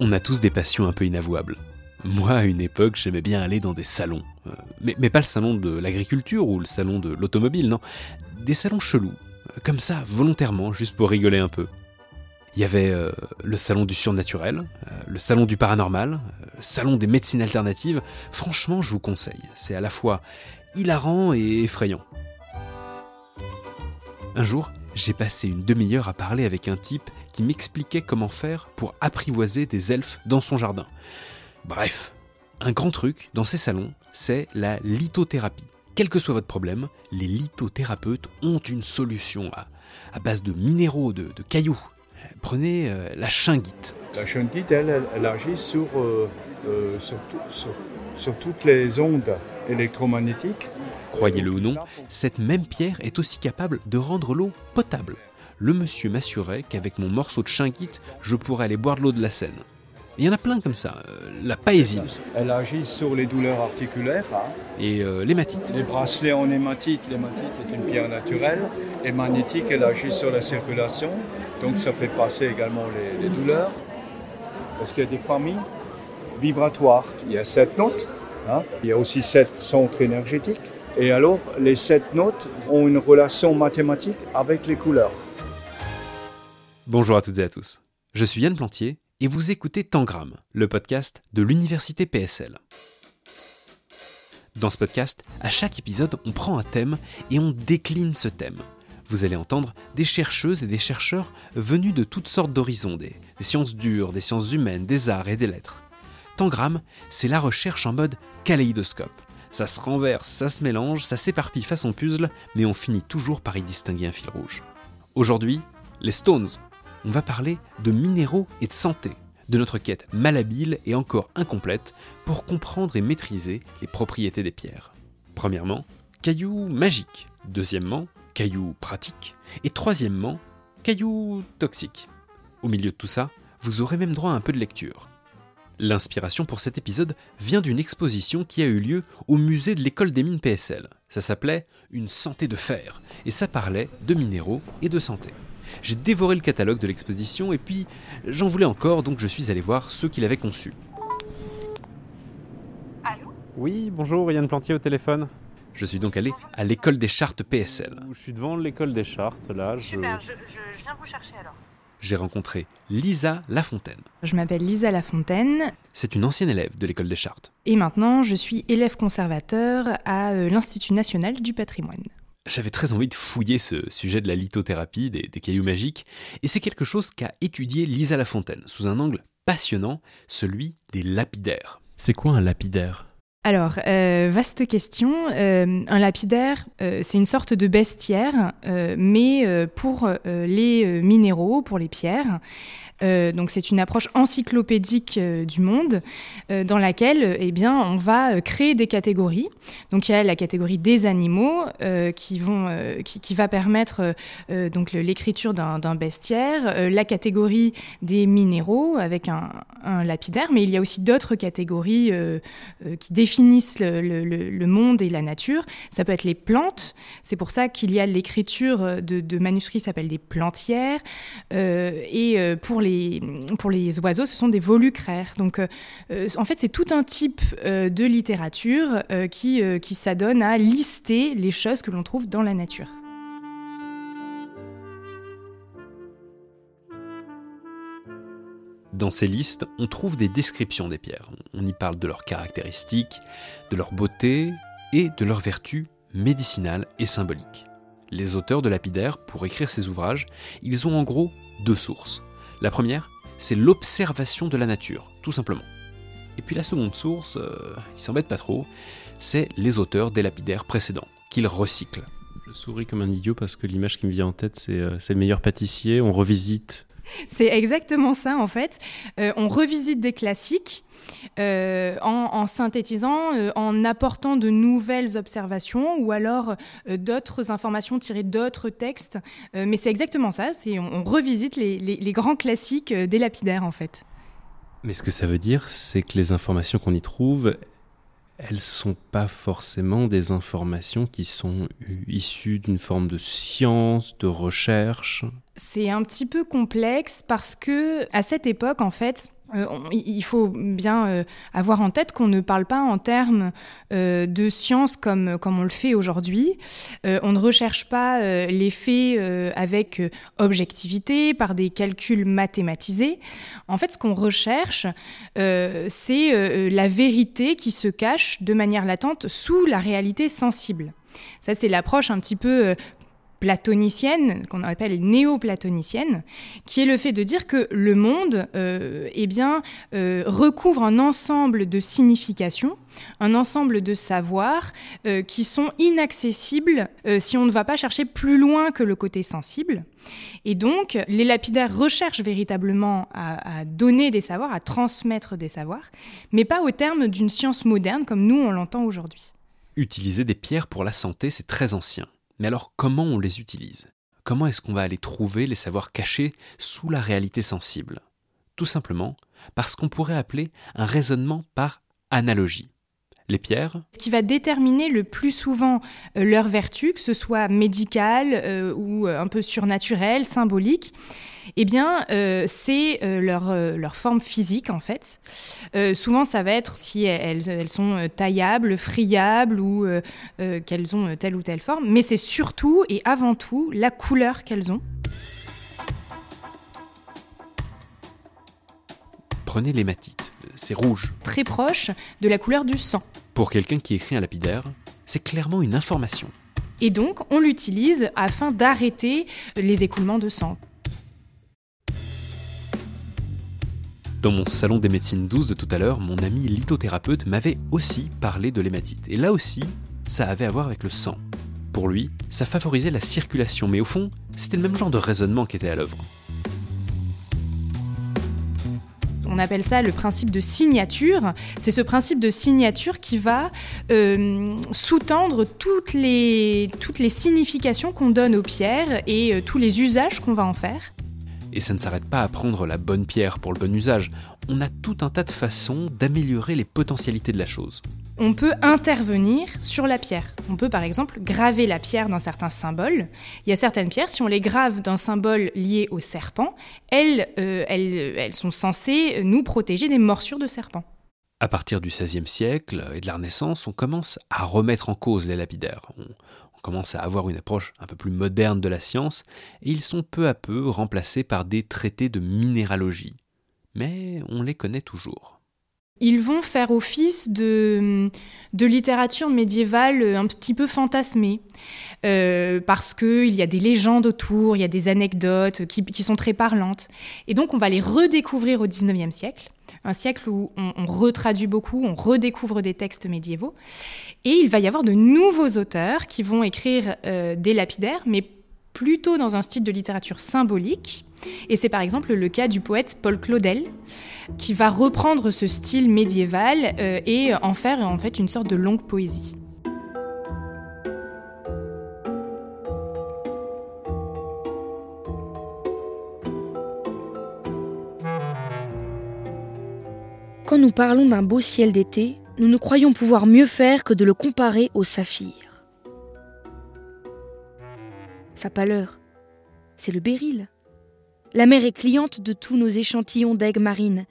On a tous des passions un peu inavouables. Moi, à une époque, j'aimais bien aller dans des salons. Euh, mais, pas le salon de l'agriculture ou le salon de l'automobile, non. Des salons chelous. Euh, comme ça, volontairement, juste pour rigoler un peu. Il y avait euh, le salon du surnaturel, le salon du paranormal, le salon des médecines alternatives. Franchement, je vous conseille. C'est à la fois hilarant et effrayant. Un jour, j'ai passé une demi-heure à parler avec un type qui m'expliquait comment faire pour apprivoiser des elfes dans son jardin. Bref, un grand truc dans ces salons, c'est la lithothérapie. Quel que soit votre problème, les lithothérapeutes ont une solution à, base de minéraux, de, cailloux. Prenez euh, la shingite. La shingite, elle, elle, agit euh, euh, sur toutes les ondes électromagnétiques. Croyez-le ou non, cette même pierre est aussi capable de rendre l'eau potable. Le monsieur m'assurait qu'avec mon morceau de shingite, je pourrais aller boire de l'eau de la Seine. Il y en a plein comme ça. Euh, la paésine. Elle agit sur les douleurs articulaires. Hein. Et euh, l'hématite. Les bracelets en hématite. L'hématite est une pierre naturelle. Et magnétique, elle agit sur la circulation. Donc ça fait passer également les, douleurs. Parce qu'il y a des familles vibratoires. Il y a sept notes. Hein. Il y a aussi sept centres énergétiques. Et alors, les sept notes ont une relation mathématique avec les couleurs. Bonjour à toutes et à tous. Je suis Yann Plantier et vous écoutez Tangram, le podcast de l'Université PSL. Dans ce podcast, à chaque épisode, on prend un thème et on décline ce thème. Vous allez entendre des chercheuses et des chercheurs venus de toutes sortes d'horizons, des, sciences dures, des sciences humaines, des arts et des lettres. Tangram, c'est la recherche en mode kaléidoscope. Ça se renverse, ça se mélange, ça s'éparpille façon puzzle, mais on finit toujours par y distinguer un fil rouge. Aujourd'hui, les Stones, on va parler de minéraux et de santé, de notre quête malhabile et encore incomplète pour comprendre et maîtriser les propriétés des pierres. Premièrement, cailloux magiques. Deuxièmement, cailloux pratiques. Et troisièmement, cailloux toxiques. Au milieu de tout ça, vous aurez même droit à un peu de lecture. L'inspiration pour cet épisode vient d'une exposition qui a eu lieu au musée de l'école des mines PSL. Ça s'appelait Une santé de fer, et ça parlait de minéraux et de santé. J'ai dévoré le catalogue de l'exposition et puis j'en voulais encore, donc je suis allé voir ceux qui l'avaient conçu. Allô? Oui, bonjour, Yann Plantier au téléphone. Je suis donc allé à l'école des chartes PSL. Je suis devant l'école des chartes, là. Je... Super, je, viens vous chercher alors. J'ai rencontré Lisa Lafontaine. Je m'appelle Lisa Lafontaine. C'est une ancienne élève de l'école des chartes. Et maintenant, je suis élève conservateur à euh, l'Institut national du patrimoine j'avais très envie de fouiller ce sujet de la lithothérapie, des, cailloux magiques, et c'est quelque chose qu'a étudié Lisa Lafontaine sous un angle passionnant, celui des lapidaires. C'est quoi un lapidaire? Alors, euh, vaste question. Euh, un lapidaire, euh, c'est une sorte de bestiaire, mais pour les minéraux, pour les pierres. Euh, donc c'est une approche encyclopédique euh, du monde euh, dans laquelle eh bien, on va créer des catégories. Donc il y a la catégorie des animaux qui, vont, qui, va permettre donc l'écriture d'un bestiaire, la catégorie des minéraux avec un, lapidaire, mais il y a aussi d'autres catégories qui définissent le, monde et la nature. Ça peut être les plantes, c'est pour ça qu'il y a l'écriture de, manuscrits qui s'appelle des plantières. et pour les pour les oiseaux, ce sont des volucraires. Donc, euh, euh, en fait, c'est tout un type euh, de littérature qui, qui s'adonne à lister les choses que l'on trouve dans la nature. Dans ces listes, on trouve des descriptions des pierres. On y parle de leurs caractéristiques, de leur beauté et de leurs vertus médicinales et symboliques. Les auteurs de lapidaires, pour écrire ces ouvrages, ils ont en gros deux sources. La première, c'est l'observation de la nature, tout simplement. Et puis la seconde source, euh, ils s'embêtent pas trop, c'est les auteurs des lapidaires précédents, qu'ils recyclent. Je souris comme un idiot parce que l'image qui me vient en tête, c'est euh, le meilleur pâtissier, on revisite c'est exactement ça en fait. Euh, on revisite des classiques euh, en, synthétisant, euh, en apportant de nouvelles observations ou alors d'autres informations tirées d'autres textes. mais c'est exactement ça, c'est on, revisite les, les, grands classiques des lapidaires en fait. Mais ce que ça veut dire, c'est que les informations qu'on y trouve, elles sont pas forcément des informations qui sont issues d'une forme de science, de recherche. C'est un petit peu complexe parce que à cette époque, en fait, euh, il faut bien euh, avoir en tête qu'on ne parle pas en termes euh, de science comme, comme on le fait aujourd'hui. on ne recherche pas les faits avec objectivité, par des calculs mathématisés. En fait, ce qu'on recherche, c'est la vérité qui se cache de manière latente sous la réalité sensible. Ça, c'est l'approche un petit peu platonicienne, qu'on appelle néo-platonicienne, qui est le fait de dire que le monde euh, eh bien, euh, recouvre un ensemble de significations, un ensemble de savoirs euh, qui sont inaccessibles si on ne va pas chercher plus loin que le côté sensible. Et donc, les lapidaires recherchent véritablement à, à donner des savoirs, à transmettre des savoirs, mais pas au terme d'une science moderne comme nous on l'entend aujourd'hui. Utiliser des pierres pour la santé, c'est très ancien. Mais alors comment on les utilise? Comment est-ce qu'on va aller trouver les savoirs cachés sous la réalité sensible? Tout simplement parce qu'on pourrait appeler un raisonnement par analogie. Les pierres Ce qui va déterminer le plus souvent euh, leur vertu, que ce soit médicale euh, ou euh, un peu surnaturelle, symbolique, eh bien, c'est leur, leur, forme physique, en fait. souvent, ça va être si elles, elles sont taillables, friables ou qu'elles ont telle ou telle forme, mais c'est surtout et avant tout la couleur qu'elles ont. Prenez l'hématite, c'est rouge. Très proche de la couleur du sang. Pour quelqu'un qui écrit un lapidaire, c'est clairement une information. Et donc, on l'utilise afin d'arrêter les écoulements de sang. Dans mon salon des médecines douces de tout à l'heure, mon ami lithothérapeute m'avait aussi parlé de l'hématite. Et là aussi, ça avait à voir avec le sang. Pour lui, ça favorisait la circulation, mais au fond, c'était le même genre de raisonnement qui était à l'œuvre. On appelle ça le principe de signature. C'est ce principe de signature qui va euh, sous-tendre toutes les, significations qu'on donne aux pierres et euh, tous les usages qu'on va en faire. Et ça ne s'arrête pas à prendre la bonne pierre pour le bon usage. On a tout un tas de façons d'améliorer les potentialités de la chose on peut intervenir sur la pierre. On peut par exemple graver la pierre dans certains symboles. Il y a certaines pierres, si on les grave d'un symbole lié au serpent, elles, euh, elles, sont censées nous protéger des morsures de serpents. À partir du XVIe siècle et de la Renaissance, on commence à remettre en cause les lapidaires. On commence à avoir une approche un peu plus moderne de la science, et ils sont peu à peu remplacés par des traités de minéralogie. Mais on les connaît toujours ils vont faire office de, littérature médiévale un petit peu fantasmée, euh, parce qu'il y a des légendes autour, il y a des anecdotes qui, sont très parlantes. Et donc on va les redécouvrir au XIXe siècle, un siècle où on, retraduit beaucoup, on redécouvre des textes médiévaux. Et il va y avoir de nouveaux auteurs qui vont écrire euh, des lapidaires, mais plutôt dans un style de littérature symbolique. Et c'est par exemple le cas du poète Paul Claudel, qui va reprendre ce style médiéval euh, et en faire en fait une sorte de longue poésie. Quand nous parlons d'un beau ciel d'été, nous ne croyons pouvoir mieux faire que de le comparer au saphir sa pâleur. C'est le béryl. La mer est cliente de tous nos échantillons d'aigues marines.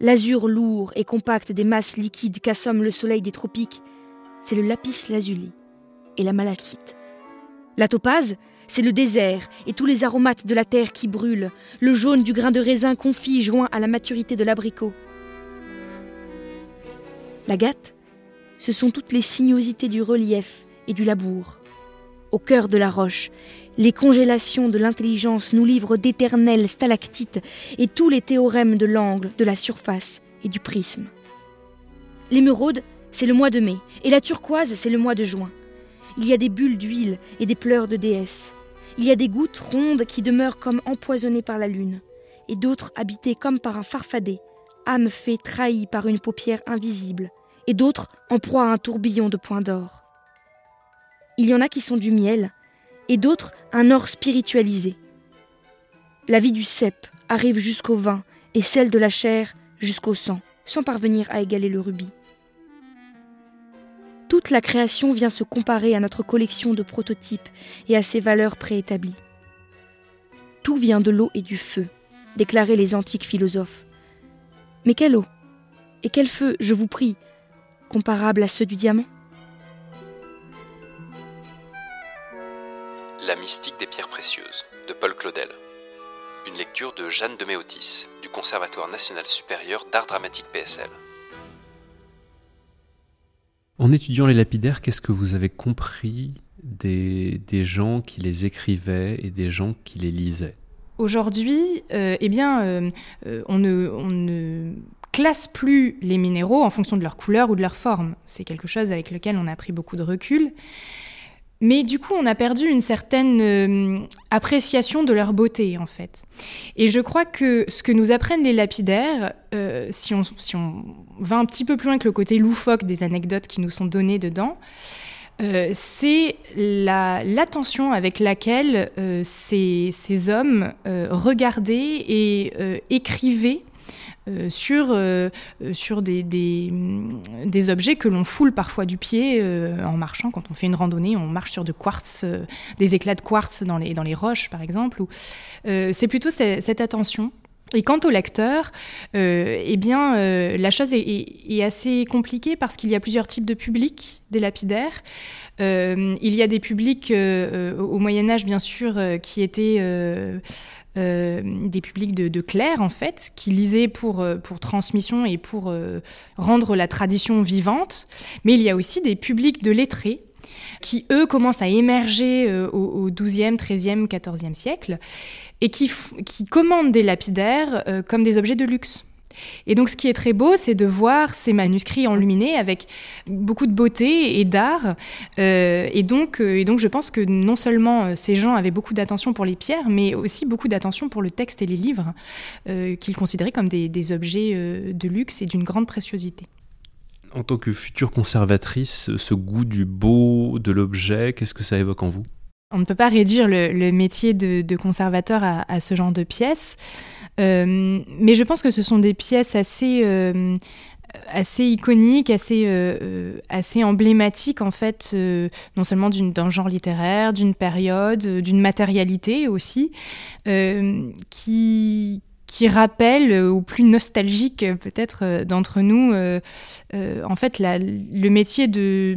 L'azur lourd et compact des masses liquides qu'assomme le soleil des tropiques, c'est le lapis lazuli et la malachite. La topaze, c'est le désert et tous les aromates de la terre qui brûlent, le jaune du grain de raisin confit joint à la maturité de l'abricot. L'agate, ce sont toutes les sinuosités du relief et du labour au cœur de la roche. Les congélations de l'intelligence nous livrent d'éternelles stalactites et tous les théorèmes de l'angle, de la surface et du prisme. L'émeraude, c'est le mois de mai, et la turquoise, c'est le mois de juin. Il y a des bulles d'huile et des pleurs de déesses. Il y a des gouttes rondes qui demeurent comme empoisonnées par la lune, et d'autres habitées comme par un farfadet, âme fée trahie par une paupière invisible, et d'autres en proie à un tourbillon de points d'or. Il y en a qui sont du miel, et d'autres un or spiritualisé. La vie du cep arrive jusqu'au vin, et celle de la chair jusqu'au sang, sans parvenir à égaler le rubis. Toute la création vient se comparer à notre collection de prototypes et à ses valeurs préétablies. Tout vient de l'eau et du feu, déclaraient les antiques philosophes. Mais quelle eau Et quel feu, je vous prie, comparable à ceux du diamant? La mystique des pierres précieuses de Paul Claudel. Une lecture de Jeanne de Méotis du Conservatoire national supérieur d'art dramatique PSL. En étudiant les lapidaires, qu'est-ce que vous avez compris des, des, gens qui les écrivaient et des gens qui les lisaient? Aujourd'hui, euh, eh bien, euh, euh, on, ne, on, ne, classe plus les minéraux en fonction de leur couleur ou de leur forme. C'est quelque chose avec lequel on a pris beaucoup de recul. Mais du coup, on a perdu une certaine euh, appréciation de leur beauté, en fait. Et je crois que ce que nous apprennent les lapidaires, euh, si, on, va un petit peu plus loin que le côté loufoque des anecdotes qui nous sont données dedans, euh, c'est l'attention la, avec laquelle ces, hommes regardaient et écrivaient euh, sur, euh, sur des, des, des, objets que l'on foule parfois du pied euh, en marchant. Quand on fait une randonnée, on marche sur de quartz, des éclats de quartz dans les, dans les roches, par exemple. C'est plutôt cette, attention et quant au lecteur, euh, eh bien, euh, la chose est, assez compliquée parce qu'il y a plusieurs types de publics des lapidaires. Euh, il y a des publics au Moyen Âge, bien sûr, qui étaient des publics de, clercs, en fait, qui lisaient pour, pour transmission et pour rendre la tradition vivante. Mais il y a aussi des publics de lettrés qui, eux, commencent à émerger au, au 12e, 13e, 14e siècle et qui, qui commandent des lapidaires euh, comme des objets de luxe. Et donc, ce qui est très beau, c'est de voir ces manuscrits enluminés avec beaucoup de beauté et d'art. Euh, et, donc, euh, et donc, je pense que non seulement euh, ces gens avaient beaucoup d'attention pour les pierres, mais aussi beaucoup d'attention pour le texte et les livres, euh, qu'ils considéraient comme des, des objets de luxe et d'une grande préciosité. En tant que future conservatrice, ce goût du beau, de l'objet, qu'est-ce que ça évoque en vous? On ne peut pas réduire le, le métier de, de conservateur à, à, ce genre de pièces, mais je pense que ce sont des pièces assez, euh, assez iconiques, assez, euh, assez emblématiques en fait, euh, non seulement d'un genre littéraire, d'une période, d'une matérialité aussi, euh, qui, qui rappelle euh, aux plus nostalgiques euh, peut-être euh, d'entre nous euh, euh, en fait le métier de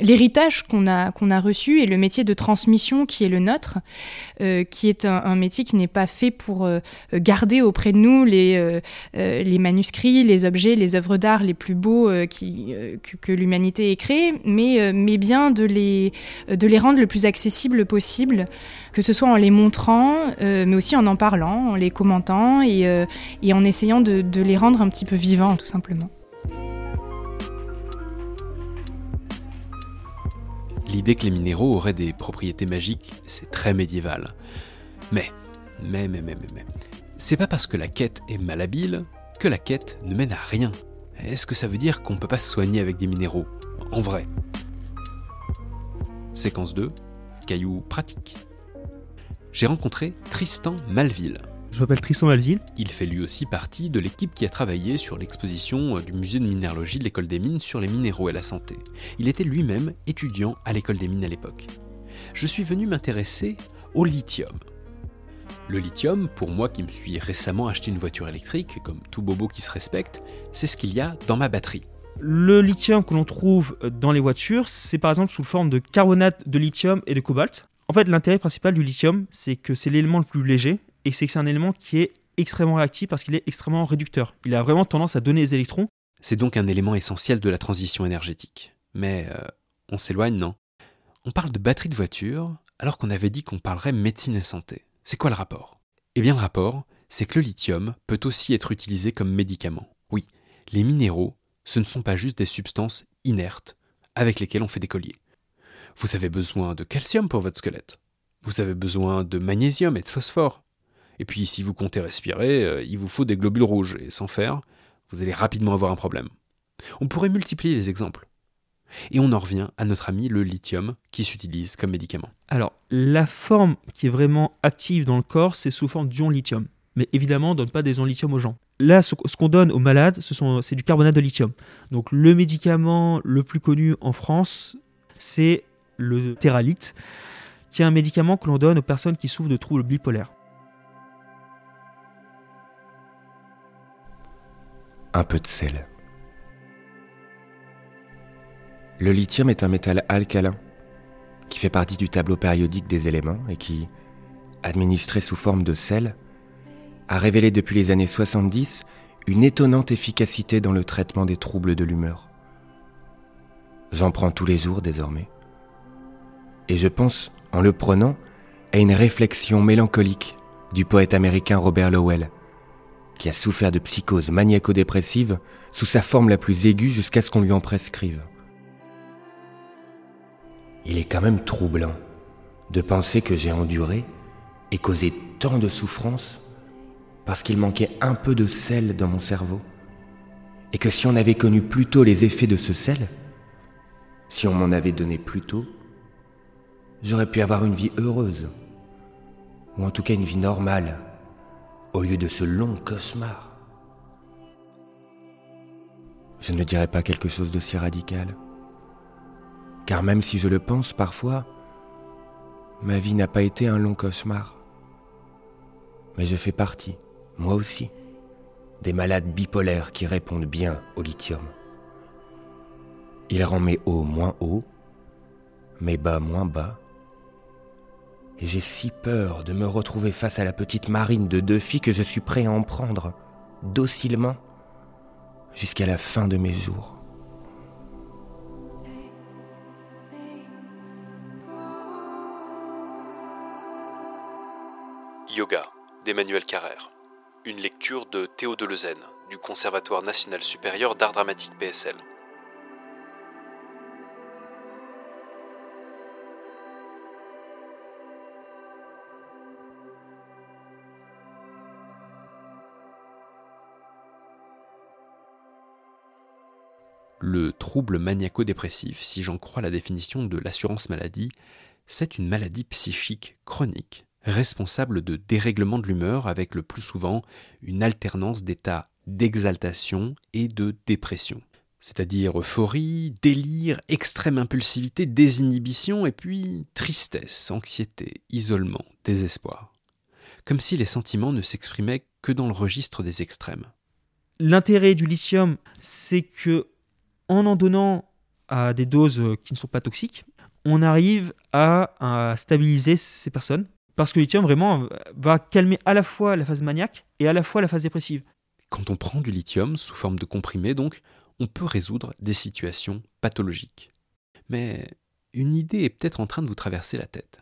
l'héritage qu'on a qu'on a reçu et le métier de transmission qui est le nôtre euh, qui est un, métier qui n'est pas fait pour garder auprès de nous les les manuscrits les objets les œuvres d'art les plus beaux que, l'humanité ait créés mais mais bien de les de les rendre le plus accessible possible que ce soit en les montrant mais aussi en en parlant en les commentant et, euh, et en essayant de, les rendre un petit peu vivants, tout simplement. L'idée que les minéraux auraient des propriétés magiques, c'est très médiéval. Mais, mais, mais, mais, mais, mais, c'est pas parce que la quête est malhabile que la quête ne mène à rien. Est-ce que ça veut dire qu'on peut pas se soigner avec des minéraux En vrai? Séquence 2, cailloux pratiques. J'ai rencontré Tristan Malville, je m'appelle Tristan Malville. Il fait lui aussi partie de l'équipe qui a travaillé sur l'exposition du musée de minéralogie de l'école des mines sur les minéraux et la santé. Il était lui-même étudiant à l'école des mines à l'époque. Je suis venu m'intéresser au lithium. Le lithium, pour moi qui me suis récemment acheté une voiture électrique, comme tout bobo qui se respecte, c'est ce qu'il y a dans ma batterie. Le lithium que l'on trouve dans les voitures, c'est par exemple sous forme de carbonate de lithium et de cobalt. En fait, l'intérêt principal du lithium, c'est que c'est l'élément le plus léger, et c'est que c'est un élément qui est extrêmement réactif parce qu'il est extrêmement réducteur. Il a vraiment tendance à donner des électrons. C'est donc un élément essentiel de la transition énergétique. Mais euh, on s'éloigne, non? On parle de batterie de voiture alors qu'on avait dit qu'on parlerait médecine et santé. C'est quoi le rapport? Eh bien le rapport, c'est que le lithium peut aussi être utilisé comme médicament. Oui, les minéraux, ce ne sont pas juste des substances inertes avec lesquelles on fait des colliers. Vous avez besoin de calcium pour votre squelette. Vous avez besoin de magnésium et de phosphore. Et puis, si vous comptez respirer, euh, il vous faut des globules rouges, et sans faire, vous allez rapidement avoir un problème. On pourrait multiplier les exemples. Et on en revient à notre ami le lithium qui s'utilise comme médicament. Alors, la forme qui est vraiment active dans le corps, c'est sous forme d'ion lithium. Mais évidemment, on ne donne pas des ions lithium aux gens. Là, ce, qu'on donne aux malades, c'est du carbonate de lithium. Donc, le médicament le plus connu en France, c'est le Teralite, qui est un médicament que l'on donne aux personnes qui souffrent de troubles bipolaires. Un peu de sel. Le lithium est un métal alcalin qui fait partie du tableau périodique des éléments et qui, administré sous forme de sel, a révélé depuis les années 70 une étonnante efficacité dans le traitement des troubles de l'humeur. J'en prends tous les jours désormais. Et je pense, en le prenant, à une réflexion mélancolique du poète américain Robert Lowell, qui a souffert de psychose maniaco-dépressive sous sa forme la plus aiguë jusqu'à ce qu'on lui en prescrive. Il est quand même troublant de penser que j'ai enduré et causé tant de souffrances parce qu'il manquait un peu de sel dans mon cerveau, et que si on avait connu plus tôt les effets de ce sel, si on m'en avait donné plus tôt, j'aurais pu avoir une vie heureuse, ou en tout cas une vie normale, au lieu de ce long cauchemar. Je ne dirais pas quelque chose d'aussi radical, car même si je le pense parfois, ma vie n'a pas été un long cauchemar, mais je fais partie moi aussi, des malades bipolaires qui répondent bien au lithium. Il rend mes hauts moins hauts, mes bas moins bas. Et j'ai si peur de me retrouver face à la petite marine de deux filles que je suis prêt à en prendre, docilement, jusqu'à la fin de mes jours. Yoga d'Emmanuel Carrère une lecture de Théo Deleuzen, du Conservatoire national supérieur d'art dramatique PSL. Le trouble maniaco-dépressif, si j'en crois la définition de l'assurance maladie, c'est une maladie psychique chronique responsable de dérèglement de l'humeur avec le plus souvent une alternance d'états d'exaltation et de dépression. C'est-à-dire euphorie, délire, extrême impulsivité, désinhibition et puis tristesse, anxiété, isolement, désespoir. Comme si les sentiments ne s'exprimaient que dans le registre des extrêmes. L'intérêt du lithium, c'est que en en donnant à des doses qui ne sont pas toxiques, on arrive à stabiliser ces personnes parce que le lithium vraiment va calmer à la fois la phase maniaque et à la fois la phase dépressive. Quand on prend du lithium sous forme de comprimé, donc, on peut résoudre des situations pathologiques. Mais une idée est peut-être en train de vous traverser la tête.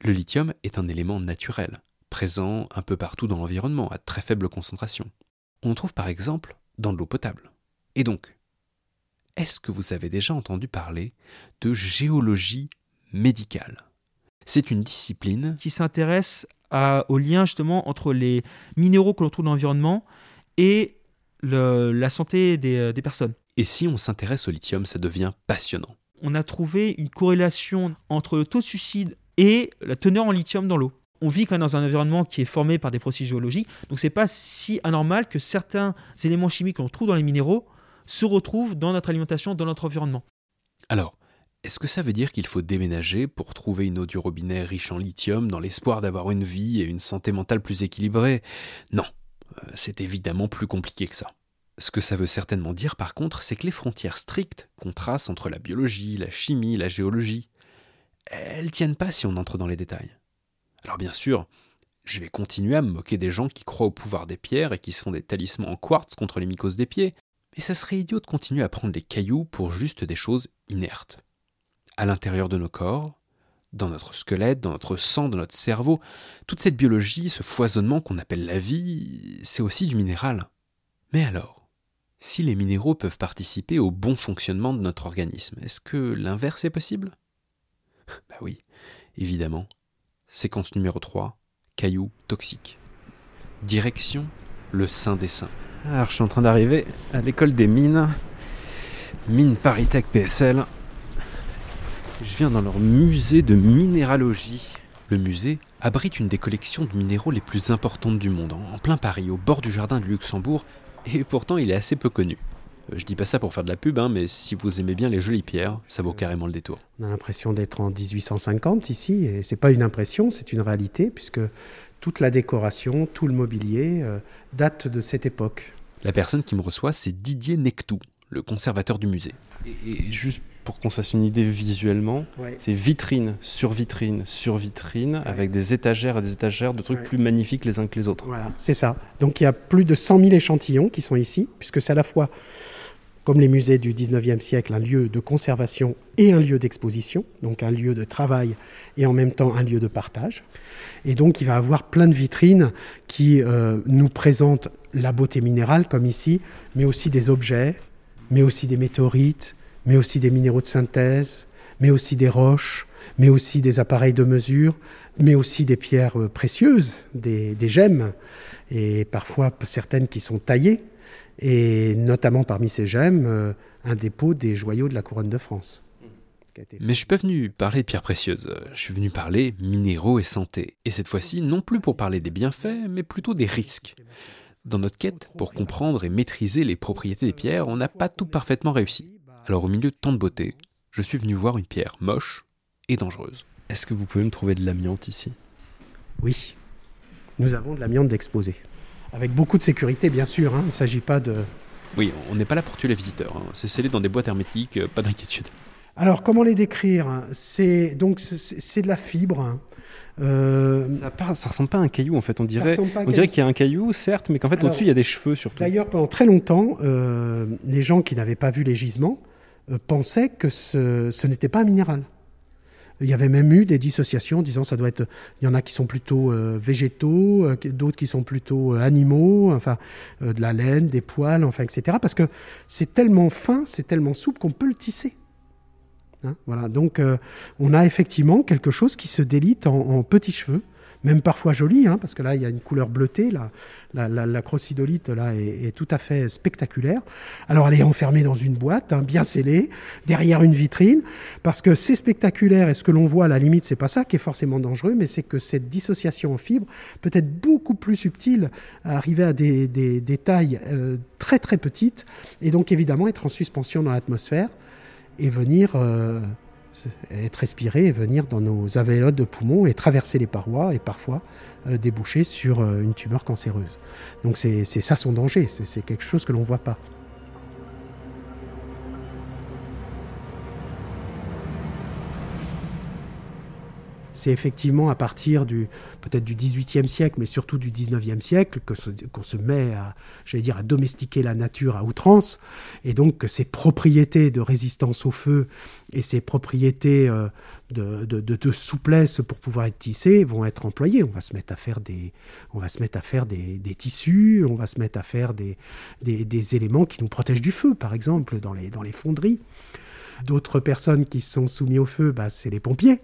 Le lithium est un élément naturel, présent un peu partout dans l'environnement à très faible concentration. On le trouve par exemple dans de l'eau potable. Et donc, est-ce que vous avez déjà entendu parler de géologie médicale? C'est une discipline qui s'intéresse au lien justement entre les minéraux que l'on trouve dans l'environnement et la santé des, des personnes. Et si on s'intéresse au lithium, ça devient passionnant. On a trouvé une corrélation entre le taux de suicide et la teneur en lithium dans l'eau. On vit quand même dans un environnement qui est formé par des processus géologiques, donc c'est pas si anormal que certains éléments chimiques que l'on trouve dans les minéraux se retrouvent dans notre alimentation, dans notre environnement. Alors, est-ce que ça veut dire qu'il faut déménager pour trouver une eau du robinet riche en lithium dans l'espoir d'avoir une vie et une santé mentale plus équilibrées Non, euh, c'est évidemment plus compliqué que ça. Ce que ça veut certainement dire par contre, c'est que les frontières strictes qu'on trace entre la biologie, la chimie, la géologie, elles tiennent pas si on entre dans les détails. Alors bien sûr, je vais continuer à me moquer des gens qui croient au pouvoir des pierres et qui se font des talismans en quartz contre les mycoses des pieds, mais ça serait idiot de continuer à prendre les cailloux pour juste des choses inertes à l'intérieur de nos corps, dans notre squelette, dans notre sang, dans notre cerveau. Toute cette biologie, ce foisonnement qu'on appelle la vie, c'est aussi du minéral. Mais alors, si les minéraux peuvent participer au bon fonctionnement de notre organisme, est-ce que l'inverse est possible? Bah oui, évidemment. Séquence numéro 3, cailloux toxiques. Direction, le sein des seins. Alors je suis en train d'arriver à l'école des mines. Mine Paritech PSL. Je viens dans leur musée de minéralogie. Le musée abrite une des collections de minéraux les plus importantes du monde, en plein Paris, au bord du jardin du Luxembourg, et pourtant il est assez peu connu. Euh, je dis pas ça pour faire de la pub, hein, mais si vous aimez bien les jolies pierres, ça vaut carrément le détour. On a l'impression d'être en 1850 ici, et c'est pas une impression, c'est une réalité, puisque toute la décoration, tout le mobilier euh, date de cette époque. La personne qui me reçoit, c'est Didier Nectou, le conservateur du musée. Et, juste pour qu'on se fasse une idée visuellement, Ouais. c'est vitrine sur vitrine sur vitrine, avec des étagères et des étagères de trucs Ouais. plus magnifiques les uns que les autres. Voilà, c'est ça. Donc il y a plus de 100 000 échantillons qui sont ici, puisque c'est à la fois, comme les musées du 19e siècle, un lieu de conservation et un lieu d'exposition, donc un lieu de travail et en même temps un lieu de partage. Et donc il va avoir plein de vitrines qui euh, nous présentent la beauté minérale, comme ici, mais aussi des objets, mais aussi des météorites, mais aussi des minéraux de synthèse, mais aussi des roches, mais aussi des appareils de mesure, mais aussi des pierres euh, précieuses, des, des gemmes, et parfois certaines qui sont taillées, et notamment parmi ces gemmes, euh, un dépôt des joyaux de la couronne de France. qui a été fait. Mais je suis pas venu parler de pierres précieuses, je suis venu parler minéraux et santé. Et cette fois-ci, non plus pour parler des bienfaits, mais plutôt des risques. Dans notre quête pour comprendre et maîtriser les propriétés des pierres, on n'a pas tout parfaitement réussi. Alors au milieu de tant de beauté, je suis venu voir une pierre moche et dangereuse. Est-ce que vous pouvez me trouver de l'amiante ici? Oui, nous avons de l'amiante d'exposé. Avec beaucoup de sécurité, bien sûr. hein. Il ne s'agit pas de. Oui, on n'est pas là pour tuer les visiteurs, hein. c'est scellé dans des boîtes hermétiques, euh, pas d'inquiétude. Alors, comment les décrire? C'est donc c'est de la fibre. hein. Euh, ça, part- ça ressemble pas à un caillou en fait, on dirait, on dirait qu'il y a un caillou certes, mais qu'en fait au-dessus il y a des cheveux surtout. D'ailleurs, pendant très longtemps, euh, les gens qui n'avaient pas vu les gisements euh, pensaient que ce, ce n'était pas un minéral. Il y avait même eu des dissociations disant ça doit être. Il y en a qui sont plutôt euh, végétaux, euh, d'autres qui sont plutôt euh, animaux, enfin de la laine, des poils, enfin etc. Parce que c'est tellement fin, c'est tellement souple qu'on peut le tisser. Hein, voilà. Donc euh, on a effectivement quelque chose qui se délite en, petits cheveux, même parfois joli, hein, parce que là il y a une couleur bleutée, la, la, la crocidolite là est, tout à fait spectaculaire. Alors elle est enfermée dans une boîte, hein, bien scellée, derrière une vitrine, parce que c'est spectaculaire et ce que l'on voit à la limite c'est pas ça qui est forcément dangereux, mais c'est que cette dissociation en fibres peut être beaucoup plus subtile, arriver à des tailles euh, très très petites, et donc évidemment être en suspension dans l'atmosphère et venir euh, être respiré et venir dans nos alvéoles de poumons et traverser les parois et parfois euh, déboucher sur euh, une tumeur cancéreuse. Donc c'est ça son danger, c'est quelque chose que l'on ne voit pas. C'est effectivement à partir du peut-être du XVIIIe siècle, mais surtout du XIXe siècle, qu'on se met à, j'allais dire, à domestiquer la nature à outrance, et donc que ces propriétés de résistance au feu et ces propriétés euh, de, souplesse pour pouvoir être tissées vont être employées. On va se mettre à faire des, on va se mettre à faire des, tissus, on va se mettre à faire des éléments qui nous protègent du feu, par exemple, dans les, dans les fonderies. D'autres personnes qui sont soumises au feu, bah, c'est les pompiers.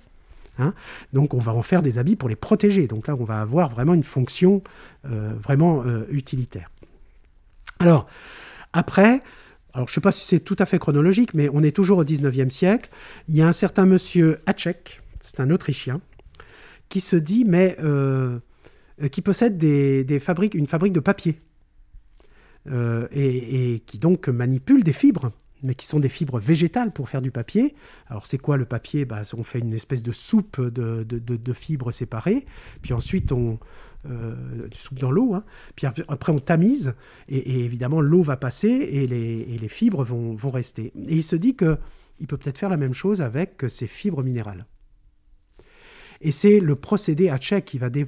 Hein. Donc on va en faire des habits pour les protéger. Donc là, on va avoir vraiment une fonction euh, vraiment euh, utilitaire. Alors, après, je ne sais pas si c'est tout à fait chronologique, mais on est toujours au 19e siècle. Il y a un certain monsieur Hatschek, c'est un Autrichien, qui se dit, mais euh, qui possède une fabrique de papier, et qui donc manipule des fibres mais qui sont des fibres végétales pour faire du papier. Alors c'est quoi le papier? Bah, On fait une espèce de soupe de, de- de- fibres séparées, puis ensuite on euh, soupe dans l'eau, hein. puis ap- après on tamise, et, évidemment l'eau va passer et les, les fibres vont, vont rester. Et il se dit que il peut peut-être faire la même chose avec ces fibres minérales. Et c'est le procédé Tchèque qui va, dé-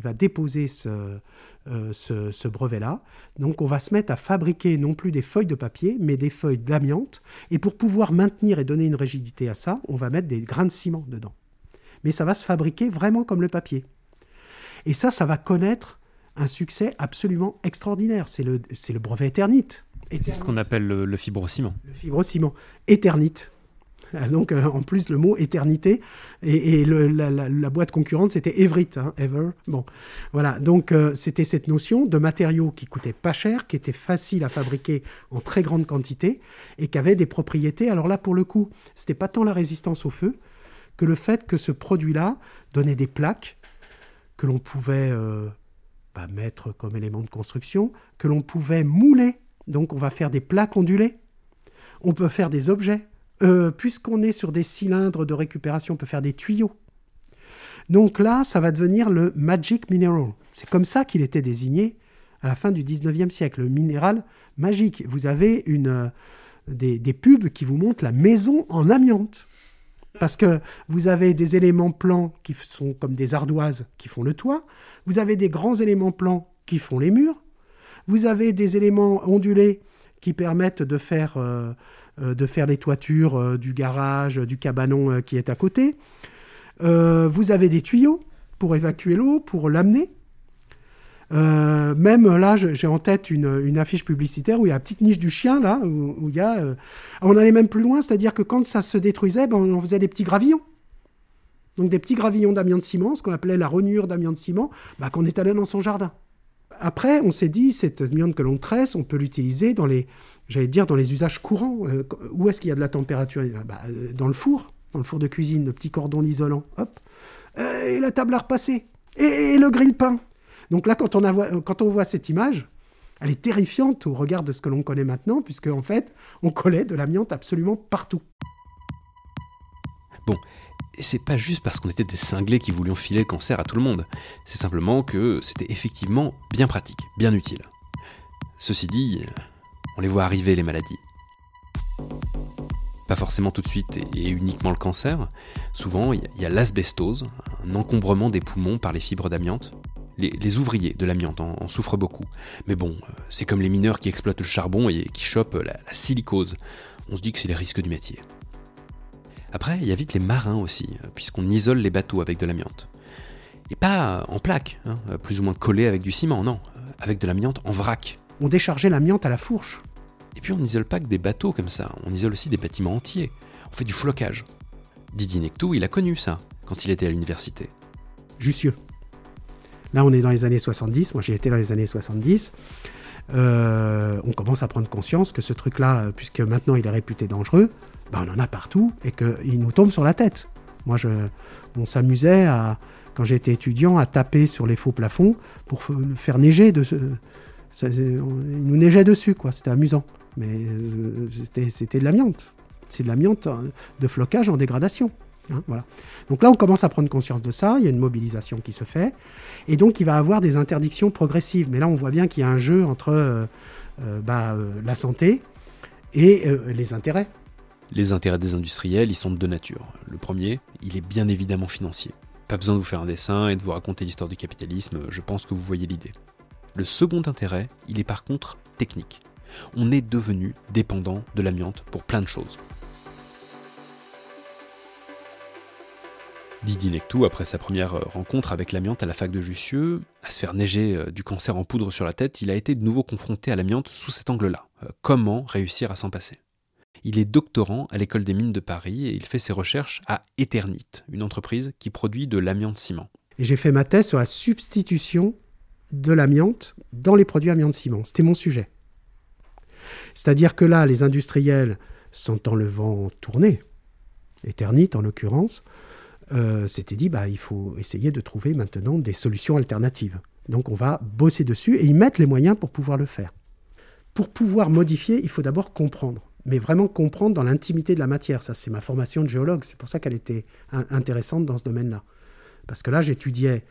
va déposer ce, euh, ce, ce brevet-là. Donc on va se mettre à fabriquer non plus des feuilles de papier, mais des feuilles d'amiante. Et pour pouvoir maintenir et donner une rigidité à ça, on va mettre des grains de ciment dedans. Mais ça va se fabriquer vraiment comme le papier. Et ça, ça va connaître un succès absolument extraordinaire. C'est le, le brevet éternite. C'est ce qu'on appelle le, le fibrociment. Le fibrociment. Éternite. Donc, euh, en plus, le mot éternité. Et, la, boîte concurrente, c'était Everit, hein, Ever. Bon, voilà. Donc, euh, c'était cette notion de matériaux qui coûtaient pas cher, qui étaient faciles à fabriquer en très grande quantité et qui avaient des propriétés. Alors là, pour le coup, c'était pas tant la résistance au feu que le fait que ce produit-là donnait des plaques que l'on pouvait euh, bah, mettre comme élément de construction, que l'on pouvait mouler. Donc, on va faire des plaques ondulées. On peut faire des objets. Euh, Puisqu'on est sur des cylindres de récupération, on peut faire des tuyaux. Donc là, ça va devenir le Magic Mineral. C'est comme ça qu'il était désigné à la fin du 19e siècle, le minéral magique. Vous avez une, euh, des, pubs qui vous montrent la maison en amiante. Parce que vous avez des éléments plans qui sont comme des ardoises qui font le toit, vous avez des grands éléments plans qui font les murs, vous avez des éléments ondulés qui permettent de faire, euh, de faire les toitures euh, du garage, du cabanon euh, qui est à côté. Euh, vous avez des tuyaux pour évacuer l'eau, pour l'amener. Euh, même là, j'ai en tête une, affiche publicitaire où il y a la petite niche du chien, là, où, il y a. euh, on allait même plus loin, c'est-à-dire que quand ça se détruisait, ben, on faisait des petits gravillons. Donc des petits gravillons d'amiante ciment, ce qu'on appelait la rognure d'amiante ciment, bah, qu'on étalait dans son jardin. Après, on s'est dit, cette amiante que l'on tresse, on peut l'utiliser dans les, j'allais dire, dans les usages courants. Euh, où est-ce qu'il y a de la température? Bah, euh, Dans le four, dans le four de cuisine, le petit cordon isolant, hop. Euh, et la table à repasser. Et, le grille-pain. Donc là, quand on, voit cette image, elle est terrifiante au regard de ce que l'on connaît maintenant, puisque en fait, on collait de l'amiante absolument partout. Et c'est pas juste parce qu'on était des cinglés qui voulions filer le cancer à tout le monde, c'est simplement que c'était effectivement bien pratique, bien utile. Ceci dit, on les voit arriver les maladies. Pas forcément tout de suite et- uniquement le cancer, souvent il y a- l'asbestose, un encombrement des poumons par les fibres d'amiante. Les, ouvriers de l'amiante en, en souffrent beaucoup. Mais bon, euh, c'est comme les mineurs qui exploitent le charbon et qui chopent la, silicose. On se dit que c'est les risques du métier. Après, il y a vite les marins aussi, euh, puisqu'on isole les bateaux avec de l'amiante. Et pas en plaque, hein, euh, plus ou moins collé avec du ciment, non, avec de l'amiante en vrac. On déchargeait l'amiante à la fourche. Et puis on n'isole pas que des bateaux comme ça, on isole aussi des bâtiments entiers. On fait du flocage. Didier Nectou, il a connu ça quand il était à l'université. Jussieu. Là, on est dans les années 70. Moi, j'y étais dans les années 70. Euh, on commence à prendre conscience que ce truc-là, puisque maintenant il est réputé dangereux, ben, on en a partout et qu'il nous tombe sur la tête. Moi, je, on s'amusait, à, quand j'étais étudiant, à taper sur les faux plafonds pour faire neiger. De ce, il nous neigeait dessus, quoi. C'était amusant. Mais euh, c'était- de l'amiante. C'est de l'amiante euh, de flocage en dégradation. hein, voilà. Donc là, on commence à prendre conscience de ça. Il y a une mobilisation qui se fait. Et donc, il va avoir des interdictions progressives. Mais là, on voit bien qu'il y a un jeu entre euh, euh, bah, la santé et les intérêts. Les intérêts des industriels, ils sont de deux natures. Le premier, il est bien évidemment financier. Pas besoin de vous faire un dessin et de vous raconter l'histoire du capitalisme, je pense que vous voyez l'idée. Le second intérêt, il est par contre technique. On est devenu dépendant de l'amiante pour plein de choses. Didier Nectou, après sa première euh, rencontre avec l'amiante à la fac de Jussieu, à se faire neiger euh, du cancer en poudre sur la tête, il a été de nouveau confronté à l'amiante sous cet angle-là. Euh, Comment réussir à s'en passer? Il est doctorant à l'école des mines de Paris et il fait ses recherches à Eternit, une entreprise qui produit de l'amiante ciment. J'ai fait ma thèse sur la substitution de l'amiante dans les produits amiante ciment. C'était mon sujet. C'est-à-dire que là, les industriels, sentant le vent tourner, Eternit en l'occurrence, euh, dit bah, il faut essayer de trouver maintenant des solutions alternatives. Donc on va bosser dessus et ils mettent les moyens pour pouvoir le faire. Pour pouvoir modifier, il faut d'abord comprendre, mais vraiment comprendre dans l'intimité de la matière. Ça, c'est ma formation de géologue, c'est pour ça qu'elle était in- intéressante dans ce domaine-là. Parce que là, j'étudiais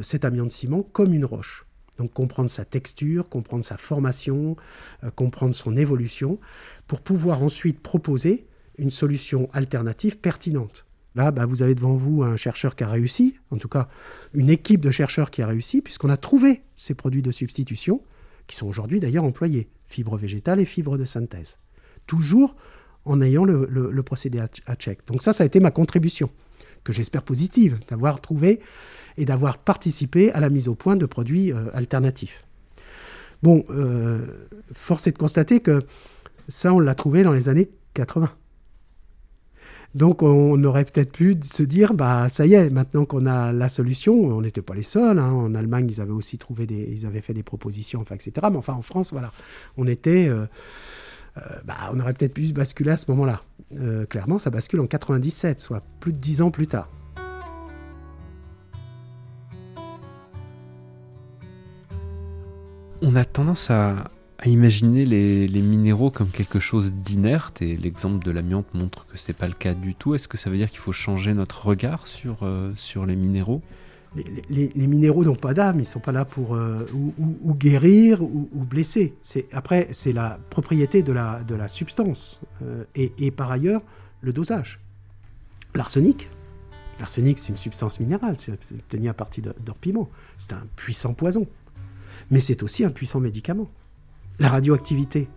cet amiante ciment comme une roche. Donc comprendre sa texture, comprendre sa formation, euh, comprendre son évolution, pour pouvoir ensuite proposer une solution alternative pertinente. Là, bah, vous avez devant vous un chercheur qui a réussi, en tout cas une équipe de chercheurs qui a réussi, puisqu'on a trouvé ces produits de substitution, qui sont aujourd'hui d'ailleurs employés, fibres végétales et fibres de synthèse. Toujours en ayant le, procédé à check. Donc ça, ça a été ma contribution, que j'espère positive, d'avoir trouvé et d'avoir participé à la mise au point de produits euh, alternatifs. Bon, euh, force est de constater que ça, on l'a trouvé dans les années 80. Donc on aurait peut-être pu se dire, bah ça y est, maintenant qu'on a la solution, on n'était pas les seuls. hein. En Allemagne, ils avaient aussi trouvé des, ils avaient fait des propositions, enfin, etc. Mais enfin, en France, voilà, on était, euh, bah, on aurait peut-être pu basculer à ce moment-là. Euh, clairement, ça bascule en 97, soit plus de dix ans plus tard. On a tendance à, imaginer les, minéraux comme quelque chose d'inerte et l'exemple de l'amiante montre que c'est pas le cas du tout. Est-ce que ça veut dire qu'il faut changer notre regard sur, euh, sur les minéraux? Les, minéraux n'ont pas d'âme, ils ne sont pas là pour euh, guérir ou, blesser. après, c'est la propriété de la, substance euh, et, par ailleurs le dosage. L'arsenic, l'arsenic c'est une substance minérale, c'est obtenu à partir d'or piment. C'est un puissant poison, mais c'est aussi un puissant médicament. La radioactivité,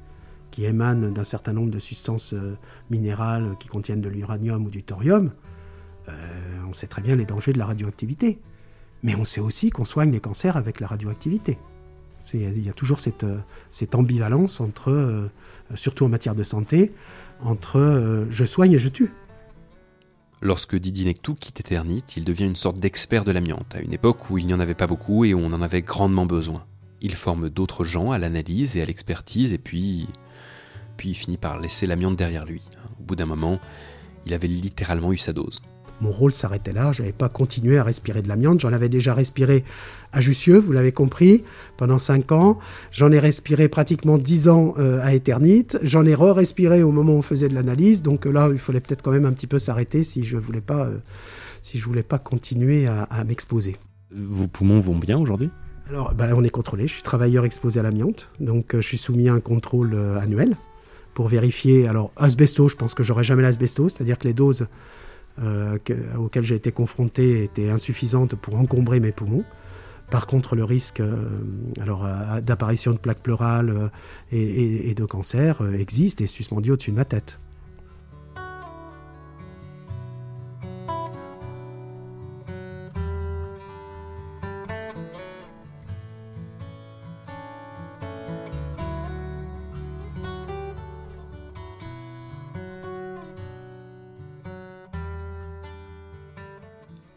qui émane d'un certain nombre de substances euh, minérales qui contiennent de l'uranium ou du thorium, on sait très bien les dangers de la radioactivité. Mais on sait aussi qu'on soigne les cancers avec la radioactivité. Il y, a toujours cette, euh, ambivalence entre, euh, surtout en matière de santé, entre euh, je soigne et je tue. Lorsque Didier Nectou quitte Eternit, il devient une sorte d'expert de l'amiante, à une époque où il n'y en avait pas beaucoup et où on en avait grandement besoin. Il forme d'autres gens à l'analyse et à l'expertise, et puis. Puis il finit par laisser l'amiante derrière lui. Au bout d'un moment, il avait littéralement eu sa dose mon rôle s'arrêtait là. Je n'avais pas continué à respirer de l'amiante. J'en avais déjà respiré à Jussieu, vous l'avez compris, pendant 5 ans. J'en ai respiré pratiquement 10 ans euh, à Eternit. J'en ai re-respiré au moment où on faisait de l'analyse. Donc euh, là, il fallait peut-être quand même un petit peu s'arrêter si je voulais pas, euh, si je voulais pas continuer à, m'exposer. Vos poumons vont bien aujourd'hui? Alors, ben, on est contrôlé. Je suis travailleur exposé à l'amiante, donc je suis soumis à un contrôle annuel pour vérifier. Alors, asbesto, je pense que j'aurai jamais l'asbesto, c'est-à-dire que les doses euh, auxquelles j'ai été confronté étaient insuffisantes pour encombrer mes poumons. Par contre, le risque euh, alors, euh, d'apparition de plaques pleurales et, de cancer existe et suspendu au-dessus de ma tête.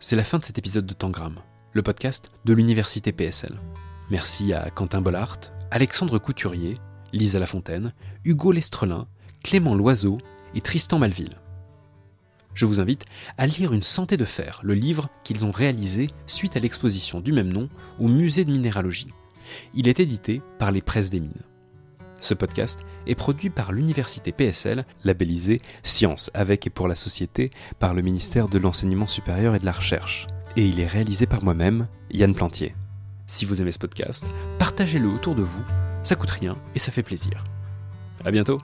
C'est la fin de cet épisode de Tangram, le podcast de l'Université PSL. Merci à Quentin Bollard, Alexandre Couturier, Lisa Lafontaine, Hugo Lestrelin, Clément Loiseau et Tristan Malville. Je vous invite à lire Une santé de fer, le livre qu'ils ont réalisé suite à l'exposition du même nom au musée de minéralogie. Il est édité par les presses des mines. Ce podcast est produit par l'Université PSL, labellisé Science avec et pour la société par le ministère de l'Enseignement supérieur et de la Recherche. Et il est réalisé par moi-même, Yann Plantier. Si vous aimez ce podcast, partagez-le autour de vous, ça coûte rien et ça fait plaisir. À bientôt